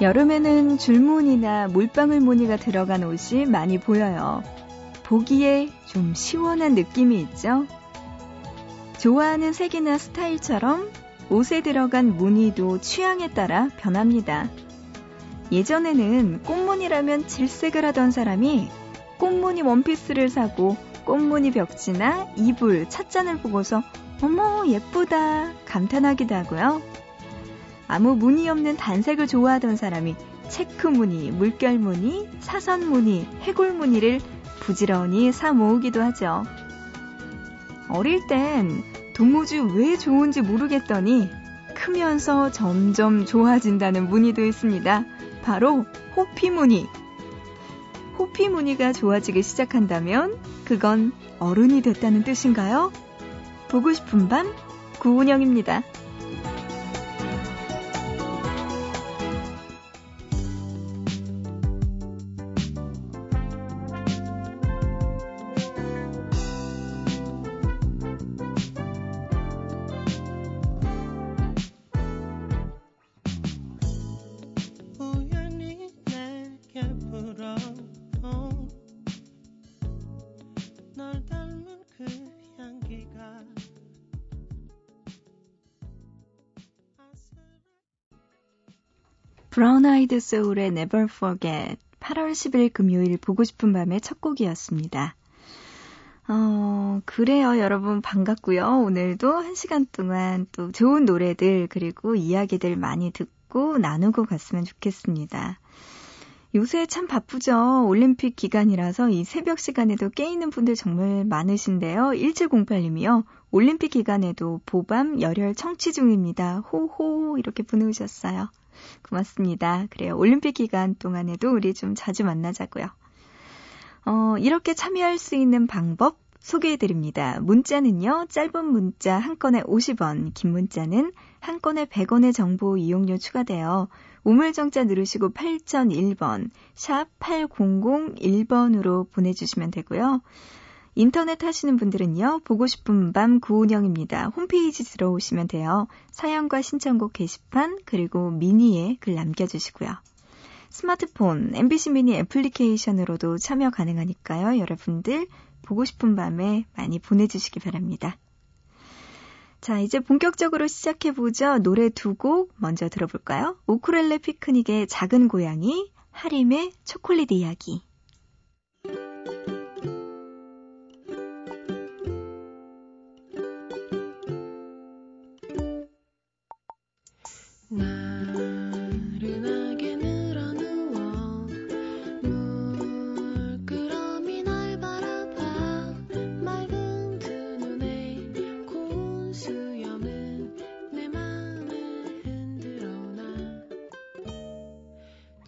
여름에는 줄무늬나 물방울 무늬가 들어간 옷이 많이 보여요. 보기에 좀 시원한 느낌이 있죠? 좋아하는 색이나 스타일처럼 옷에 들어간 무늬도 취향에 따라 변합니다. 예전에는 꽃무늬라면 질색을 하던 사람이 꽃무늬 원피스를 사고 꽃무늬 벽지나 이불, 찻잔을 보고서 어머 예쁘다 감탄하기도 하고요. 아무 무늬 없는 단색을 좋아하던 사람이 체크 무늬, 물결 무늬, 사선 무늬, 해골 무늬를 부지런히 사 모으기도 하죠. 어릴 땐 도무지 왜 좋은지 모르겠더니 크면서 점점 좋아진다는 무늬도 있습니다. 바로 호피 무늬. 호피 무늬가 좋아지기 시작한다면 그건 어른이 됐다는 뜻인가요? 보고 싶은 밤 구운영입니다. 브라운 아이드 소울의 Never Forget 8월 10일 금요일 보고 싶은 밤의 첫 곡이었습니다. 어, 그래요, 여러분. 반갑고요. 오늘도 한 시간 동안 또 좋은 노래들, 그리고 이야기들 많이 듣고 나누고 갔으면 좋겠습니다. 요새 참 바쁘죠. 올림픽 기간이라서 이 새벽 시간에도 깨있는 분들 정말 많으신데요. 1708님이요. 올림픽 기간에도 보밤 열혈 청취 중입니다. 호호 이렇게 보내주셨어요. 고맙습니다. 그래요. 올림픽 기간 동안에도 우리 좀 자주 만나자고요. 어, 이렇게 참여할 수 있는 방법 소개해드립니다. 문자는요, 짧은 문자 한 건에 50원, 긴 문자는 한 건에 100원의 정보 이용료 추가되어 우물정자 누르시고 8001번, 샵 8001번으로 보내주시면 되고요. 인터넷 하시는 분들은요, 보고 싶은 밤 구운영입니다. 홈페이지 들어오시면 돼요. 사연과 신청곡 게시판, 그리고 미니에 글 남겨주시고요. 스마트폰, MBC 미니 애플리케이션으로도 참여 가능하니까요. 여러분들 보고 싶은 밤에 많이 보내주시기 바랍니다. 자, 이제 본격적으로 시작해보죠. 노래 두 곡 먼저 들어볼까요? 오크렐레 피크닉의 작은 고양이, 하림의 초콜릿 이야기.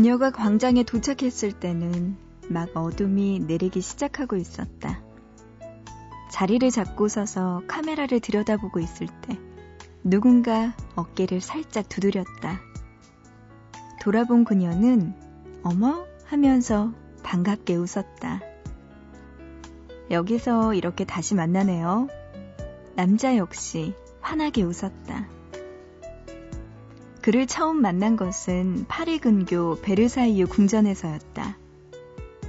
그녀가 광장에 도착했을 때는 막 어둠이 내리기 시작하고 있었다. 자리를 잡고 서서 카메라를 들여다보고 있을 때 누군가 어깨를 살짝 두드렸다. 돌아본 그녀는 어머 하면서 반갑게 웃었다. 여기서 이렇게 다시 만나네요. 남자 역시 환하게 웃었다. 그를 처음 만난 것은 파리 근교 베르사유 궁전에서였다.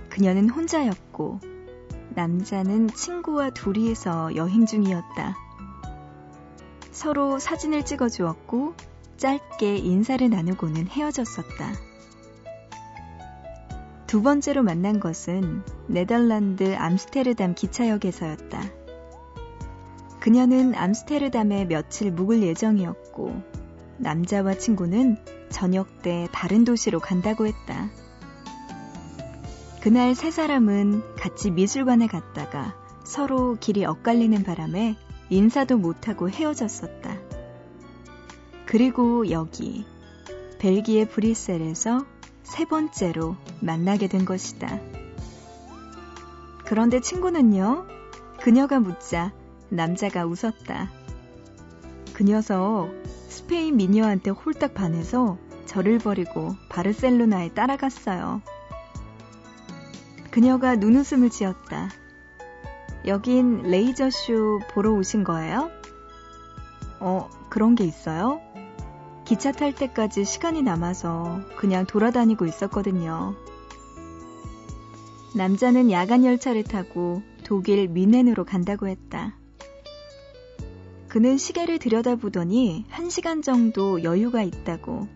그녀는 혼자였고 남자는 친구와 둘이서 여행 중이었다. 서로 사진을 찍어 주었고 짧게 인사를 나누고는 헤어졌었다. 두 번째로 만난 것은 네덜란드 암스테르담 기차역에서였다. 그녀는 암스테르담에 며칠 묵을 예정이었고, 남자와 친구는 저녁 때 다른 도시로 간다고 했다. 그날 세 사람은 같이 미술관에 갔다가 서로 길이 엇갈리는 바람에 인사도 못하고 헤어졌었다. 그리고 여기, 벨기에 브뤼셀에서 세 번째로 만나게 된 것이다. 그런데 친구는요? 그녀가 묻자 남자가 웃었다. 그 녀석 스페인 미녀한테 홀딱 반해서 저를 버리고 바르셀로나에 따라갔어요. 그녀가 눈웃음을 지었다. 여긴 레이저쇼 보러 오신 거예요? 어, 그런 게 있어요? 기차 탈 때까지 시간이 남아서 그냥 돌아다니고 있었거든요. 남자는 야간 열차를 타고 독일 미넨으로 간다고 했다. 그는 시계를 들여다보더니 한 시간 정도 여유가 있다고.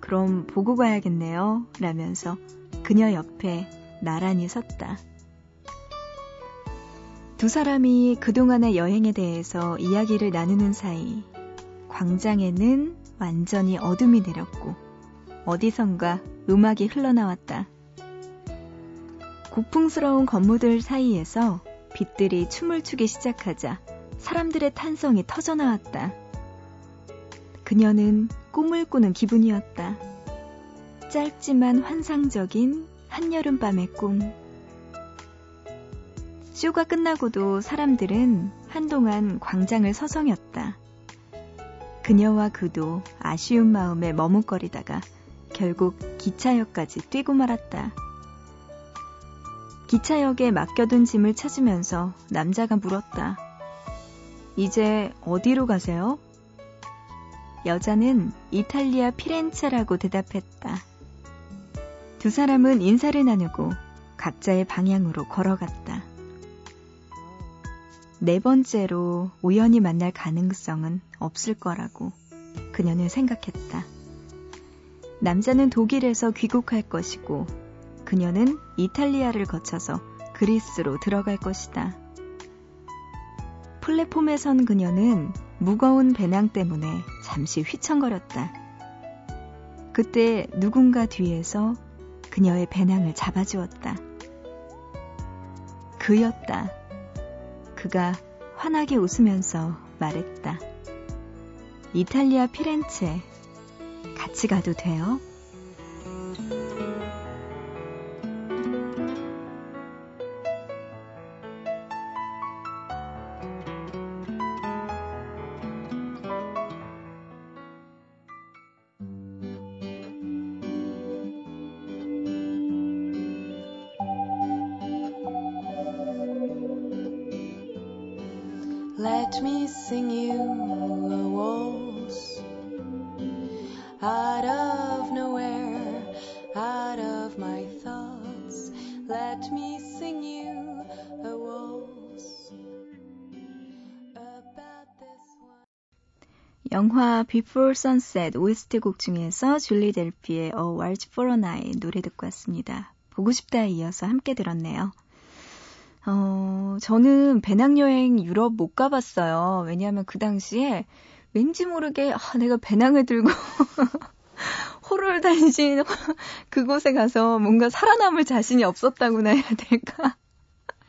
그럼 보고 가야겠네요. 라면서 그녀 옆에 나란히 섰다. 두 사람이 그동안의 여행에 대해서 이야기를 나누는 사이 광장에는 완전히 어둠이 내렸고 어디선가 음악이 흘러나왔다. 고풍스러운 건물들 사이에서 빛들이 춤을 추기 시작하자 사람들의 탄성이 터져나왔다. 그녀는 꿈을 꾸는 기분이었다. 짧지만 환상적인 한여름밤의 꿈. 쇼가 끝나고도 사람들은 한동안 광장을 서성였다. 그녀와 그도 아쉬운 마음에 머뭇거리다가 결국 기차역까지 뛰고 말았다. 기차역에 맡겨둔 짐을 찾으면서 남자가 물었다. 이제 어디로 가세요? 여자는 이탈리아 피렌체라고 대답했다. 두 사람은 인사를 나누고 각자의 방향으로 걸어갔다. 네 번째로 우연히 만날 가능성은 없을 거라고 그녀는 생각했다. 남자는 독일에서 귀국할 것이고 그녀는 이탈리아를 거쳐서 그리스로 들어갈 것이다. 플랫폼에 선 그녀는 무거운 배낭 때문에 잠시 휘청거렸다. 그때 누군가 뒤에서 그녀의 배낭을 잡아주었다. 그였다. 그가 환하게 웃으면서 말했다. 이탈리아 피렌체 같이 가도 돼요? 영화 Before Sunset OST 곡 중에서 줄리 델피의 A Waltz for a Night 노래 듣고 왔습니다. 보고 싶다에 이어서 함께 들었네요. 어, 저는 배낭여행 유럽 못 가봤어요. 왜냐하면 그 당시에 왠지 모르게 아, 내가 배낭을 들고 호를 다니신 그곳에 가서 뭔가 살아남을 자신이 없었다고나 해야 될까?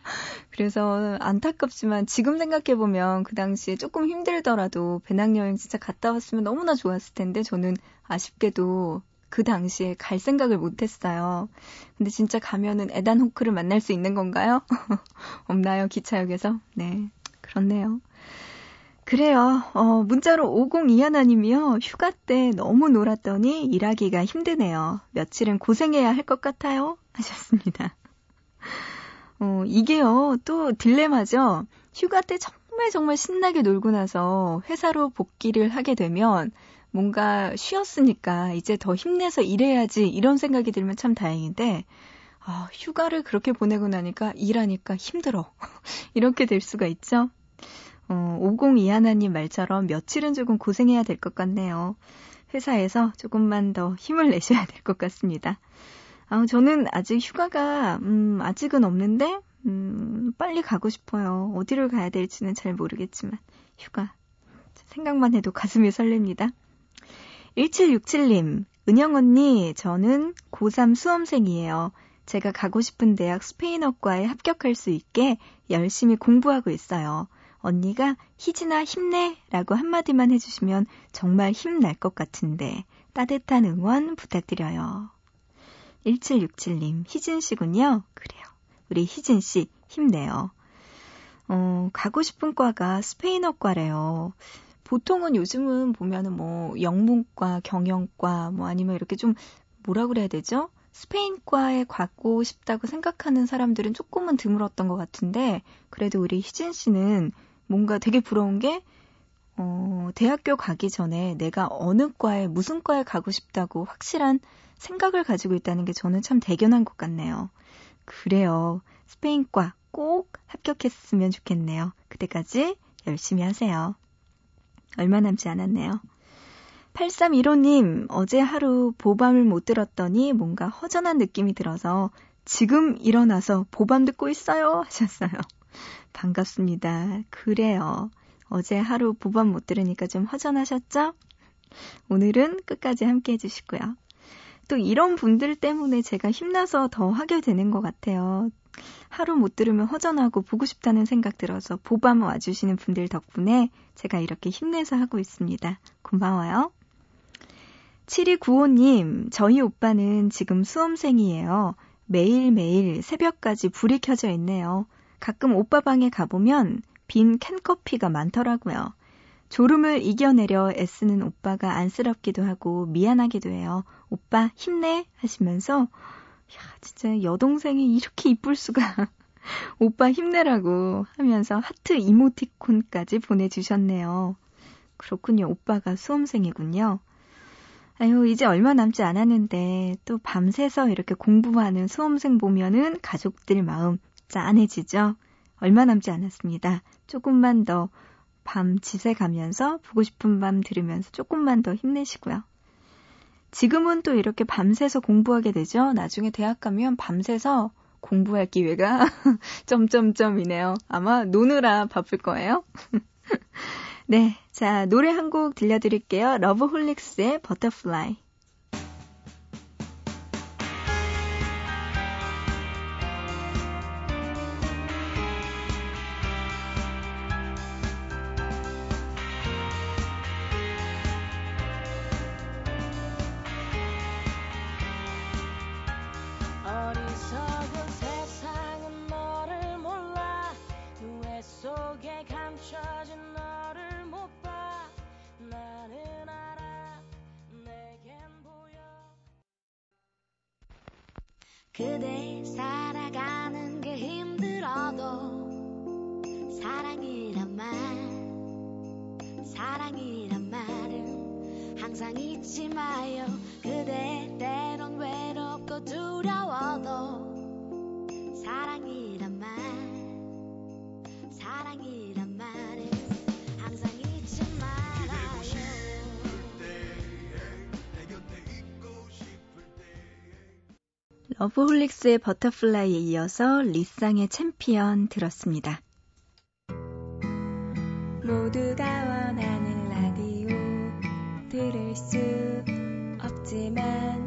그래서 안타깝지만 지금 생각해보면 그 당시에 조금 힘들더라도 배낭여행 진짜 갔다 왔으면 너무나 좋았을 텐데 저는 아쉽게도 그 당시에 갈 생각을 못했어요. 근데 진짜 가면은 에단 호크를 만날 수 있는 건가요? 없나요? 기차역에서? 네, 그렇네요. 그래요. 어, 문자로 502하나님이요. 휴가 때 너무 놀았더니 일하기가 힘드네요. 며칠은 고생해야 할 것 같아요. 하셨습니다. 어, 이게요. 또 딜레마죠. 휴가 때 정말 정말 신나게 놀고 나서 회사로 복귀를 하게 되면 뭔가 쉬었으니까 이제 더 힘내서 일해야지 이런 생각이 들면 참 다행인데 아, 휴가를 그렇게 보내고 나니까 일하니까 힘들어. 이렇게 될 수가 있죠. 어, 502 하나님 말처럼 며칠은 조금 고생해야 될 것 같네요. 회사에서 조금만 더 힘을 내셔야 될 것 같습니다. 아, 저는 아직 휴가가, 음, 아직은 없는데, 음, 빨리 가고 싶어요. 어디를 가야 될지는 잘 모르겠지만, 휴가. 생각만 해도 가슴이 설렙니다. 1767님, 은영 언니, 저는 고3 수험생이에요. 제가 가고 싶은 대학 스페인어과에 합격할 수 있게 열심히 공부하고 있어요. 언니가 희진아 힘내 라고 한마디만 해주시면 정말 힘날 것 같은데 따뜻한 응원 부탁드려요. 1767님, 희진 씨군요. 그래요. 우리 희진 씨 힘내요. 어, 가고 싶은 과가 스페인어과래요. 보통은 요즘은 보면은 뭐 영문과, 경영과 뭐 아니면 이렇게 좀 뭐라 그래야 되죠? 스페인과에 가고 싶다고 생각하는 사람들은 조금은 드물었던 것 같은데 그래도 우리 희진 씨는 뭔가 되게 부러운 게 어, 대학교 가기 전에 내가 어느 과에 무슨 과에 가고 싶다고 확실한 생각을 가지고 있다는 게 저는 참 대견한 것 같네요. 그래요. 스페인과 꼭 합격했으면 좋겠네요. 그때까지 열심히 하세요. 얼마 남지 않았네요. 8315님, 어제 하루 보밤을 못 들었더니 뭔가 허전한 느낌이 들어서 지금 일어나서 보밤 듣고 있어요 하셨어요. 반갑습니다. 그래요. 어제 하루 보밤 못 들으니까 좀 허전하셨죠? 오늘은 끝까지 함께 해주시고요. 또 이런 분들 때문에 제가 힘나서 더 하게 되는 것 같아요. 하루 못 들으면 허전하고 보고 싶다는 생각 들어서 보밤 와주시는 분들 덕분에 제가 이렇게 힘내서 하고 있습니다. 고마워요. 7295님, 저희 오빠는 지금 수험생이에요. 매일매일 새벽까지 불이 켜져 있네요. 가끔 오빠 방에 가보면 빈 캔커피가 많더라고요. 졸음을 이겨내려 애쓰는 오빠가 안쓰럽기도 하고 미안하기도 해요. 오빠 힘내 하시면서 야, 진짜 여동생이 이렇게 이쁠 수가. 오빠 힘내라고 하면서 하트 이모티콘까지 보내주셨네요. 그렇군요. 오빠가 수험생이군요. 아유, 이제 얼마 남지 않았는데 또 밤새서 이렇게 공부하는 수험생 보면은 가족들 마음 짠해지죠? 얼마 남지 않았습니다. 조금만 더 밤 지새 가면서 보고 싶은 밤 들으면서 조금만 더 힘내시고요. 지금은 또 이렇게 밤새서 공부하게 되죠. 나중에 대학 가면 밤새서 공부할 기회가 점점점이네요. 아마 노느라 바쁠 거예요. 네. 자, 노래 한 곡 들려드릴게요. 러브홀릭스의 Butterfly. 그대 살아가는 게 힘들어도 사랑이란 말 사랑이란 말은 항상 잊지 마요. 그대 때론 외롭고 두려워도 러브홀릭스의 Butterfly에 이어서 리쌍의 챔피언 들었습니다. 모두가 원하는 라디오 들을 수 없지만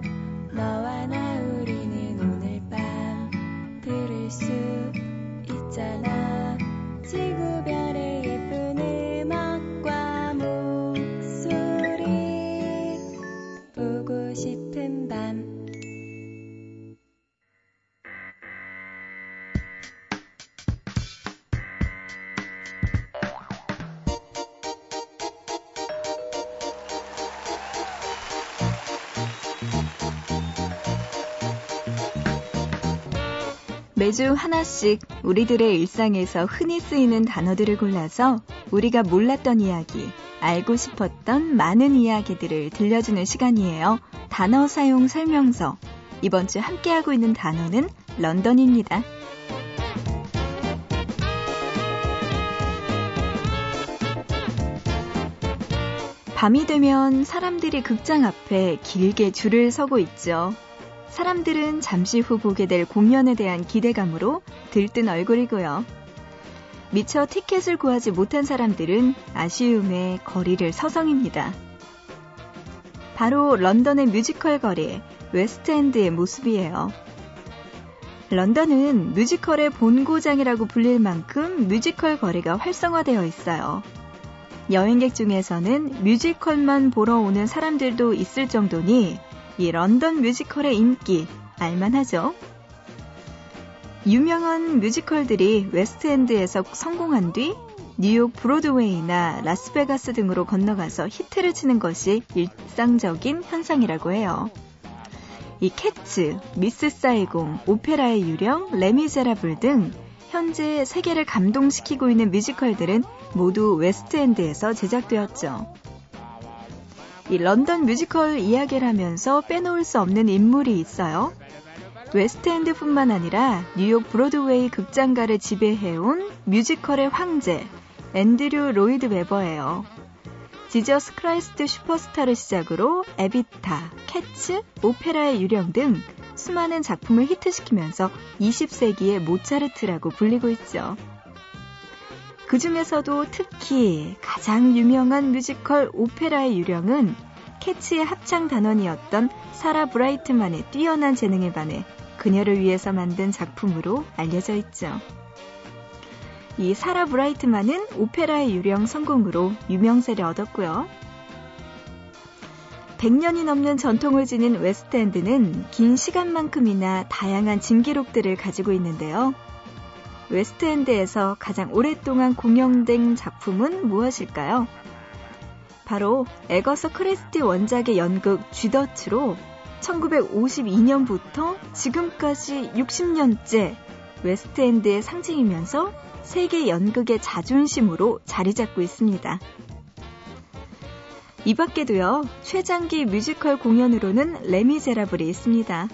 매주 하나씩 우리들의 일상에서 흔히 쓰이는 단어들을 골라서 우리가 몰랐던 이야기, 알고 싶었던 많은 이야기들을 들려주는 시간이에요. 단어 사용 설명서. 이번 주 함께하고 있는 단어는 런던입니다. 밤이 되면 사람들이 극장 앞에 길게 줄을 서고 있죠. 사람들은 잠시 후 보게 될 공연에 대한 기대감으로 들뜬 얼굴이고요. 미처 티켓을 구하지 못한 사람들은 아쉬움에 거리를 서성입니다. 바로 런던의 뮤지컬 거리, 웨스트엔드의 모습이에요. 런던은 뮤지컬의 본고장이라고 불릴 만큼 뮤지컬 거리가 활성화되어 있어요. 여행객 중에서는 뮤지컬만 보러 오는 사람들도 있을 정도니 이 런던 뮤지컬의 인기 알만하죠? 유명한 뮤지컬들이 웨스트엔드에서 성공한 뒤 뉴욕 브로드웨이나 라스베가스 등으로 건너가서 히트를 치는 것이 일상적인 현상이라고 해요. 이 캣츠, 미스 사이공, 오페라의 유령, 레미제라블 등 현재 세계를 감동시키고 있는 뮤지컬들은 모두 웨스트엔드에서 제작되었죠. 이 런던 뮤지컬 이야기를 하면서 빼놓을 수 없는 인물이 있어요. 웨스트엔드뿐만 아니라 뉴욕 브로드웨이 극장가를 지배해온 뮤지컬의 황제 앤드류 로이드 웨버예요. 지저스 크라이스트 슈퍼스타를 시작으로 에비타, 캐츠, 오페라의 유령 등 수많은 작품을 히트시키면서 20세기의 모차르트라고 불리고 있죠. 그 중에서도 특히 가장 유명한 뮤지컬 오페라의 유령은 캐츠의 합창 단원이었던 사라 브라이트만의 뛰어난 재능에 반해 그녀를 위해서 만든 작품으로 알려져 있죠. 이 사라 브라이트만은 오페라의 유령 성공으로 유명세를 얻었고요. 100년이 넘는 전통을 지닌 웨스트엔드는 긴 시간만큼이나 다양한 진기록들을 가지고 있는데요. 웨스트엔드에서 가장 오랫동안 공연된 작품은 무엇일까요? 바로 에거서 크리스티 원작의 연극 쥐덫으로 1952년부터 지금까지 60년째 웨스트엔드의 상징이면서 세계 연극의 자존심으로 자리 잡고 있습니다. 이 밖에도요, 최장기 뮤지컬 공연으로는 레미제라블이 있습니다.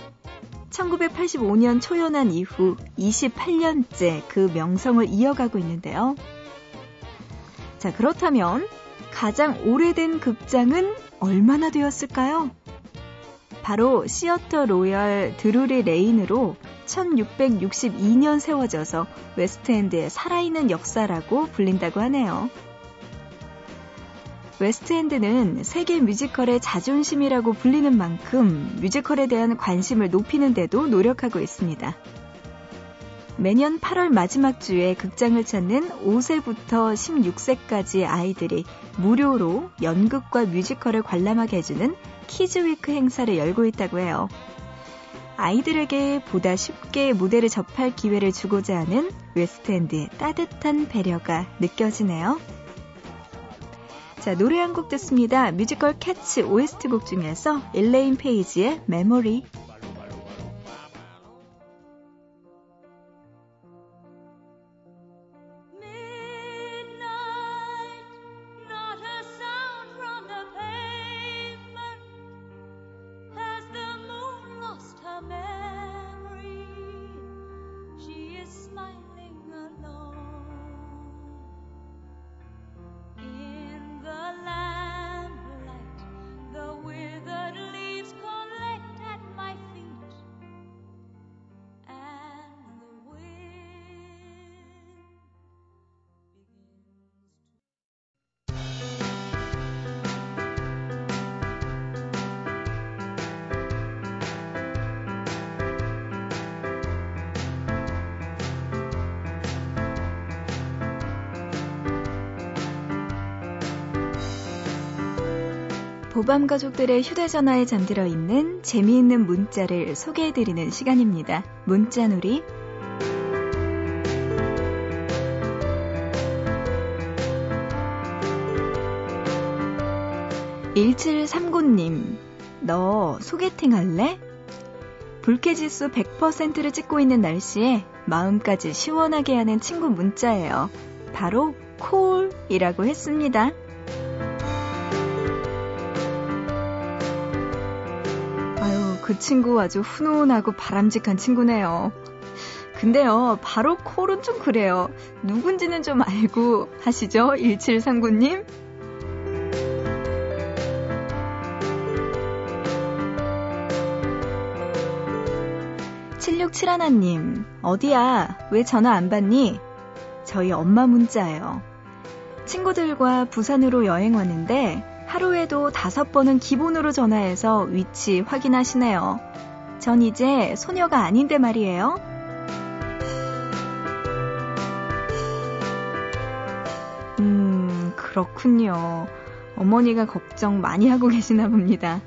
1985년 초연한 이후 28년째 그 명성을 이어가고 있는데요. 자, 그렇다면 가장 오래된 극장은 얼마나 되었을까요? 바로 시어터 로열 드루리 레인으로 1662년 세워져서 웨스트엔드의 살아있는 역사라고 불린다고 하네요. 웨스트엔드는 세계 뮤지컬의 자존심이라고 불리는 만큼 뮤지컬에 대한 관심을 높이는 데도 노력하고 있습니다. 매년 8월 마지막 주에 극장을 찾는 5세부터 16세까지 아이들이 무료로 연극과 뮤지컬을 관람하게 해주는 Kids Week 행사를 열고 있다고 해요. 아이들에게 보다 쉽게 무대를 접할 기회를 주고자 하는 웨스트엔드의 따뜻한 배려가 느껴지네요. 자, 노래 한 곡 듣습니다. 뮤지컬 캐츠 OST 곡 중에서 일레인 페이지의 메모리 보밤 가족들의 휴대전화에 잠들어 있는 재미있는 문자를 소개해드리는 시간입니다. 문자놀이. 1739님, 너 소개팅 할래? 불쾌지수 100%를 찍고 있는 날씨에 마음까지 시원하게 하는 친구 문자예요. 바로 콜이라고 했습니다. 그 친구 아주 훈훈하고 바람직한 친구네요. 근데요, 바로 콜은 좀 그래요. 누군지는 좀 알고 하시죠? 1739님? 3671님, 어디야? 왜 전화 안 받니? 저희 엄마 문자예요. 친구들과 부산으로 여행 왔는데 하루에도 다섯 번은 기본으로 전화해서 위치 확인하시네요. 전 이제 소녀가 아닌데 말이에요. 음, 그렇군요. 어머니가 걱정 많이 하고 계시나 봅니다.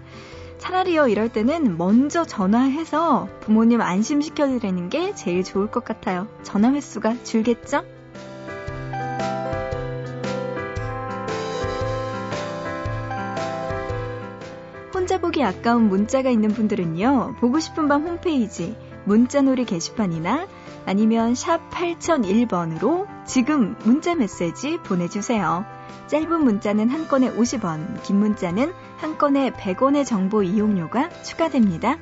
차라리요, 이럴 때는 먼저 전화해서 부모님 안심시켜드리는 게 제일 좋을 것 같아요. 전화 횟수가 줄겠죠? 혼자 보기 아까운 문자가 있는 분들은요, 보고 싶은 밤 홈페이지, 문자놀이 게시판이나 아니면 샵 8001번으로 지금 문자 메시지 보내주세요. 짧은 문자는 한 건에 50원, 긴 문자는 한 건에 100원의 정보 이용료가 추가됩니다.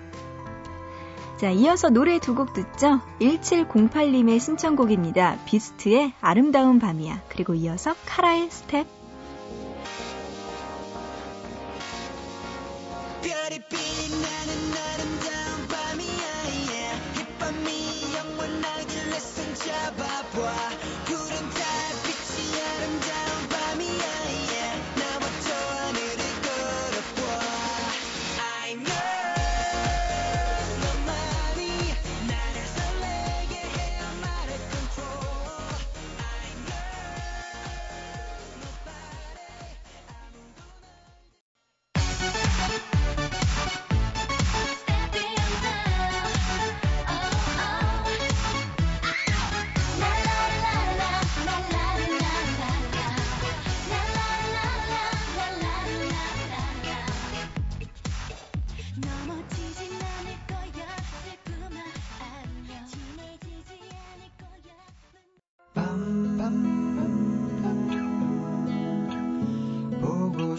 자, 이어서 노래 두 곡 듣죠? 1708님의 신청곡입니다. 비스트의 아름다운 밤이야. 그리고 이어서 카라의 스텝.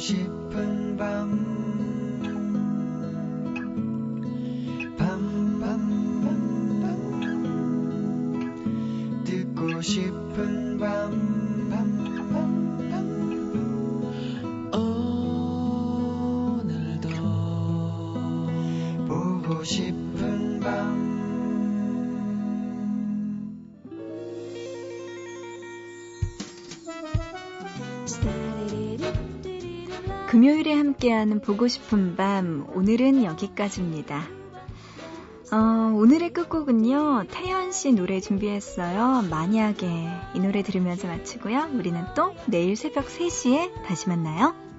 싶은 밤 금요일에 함께하는 보고 싶은 밤, 오늘은 여기까지입니다. 어, 오늘의 끝곡은요, 태연 씨 노래 준비했어요. 만약에. 이 노래 들으면서 마치고요. 우리는 또 내일 새벽 3시에 다시 만나요.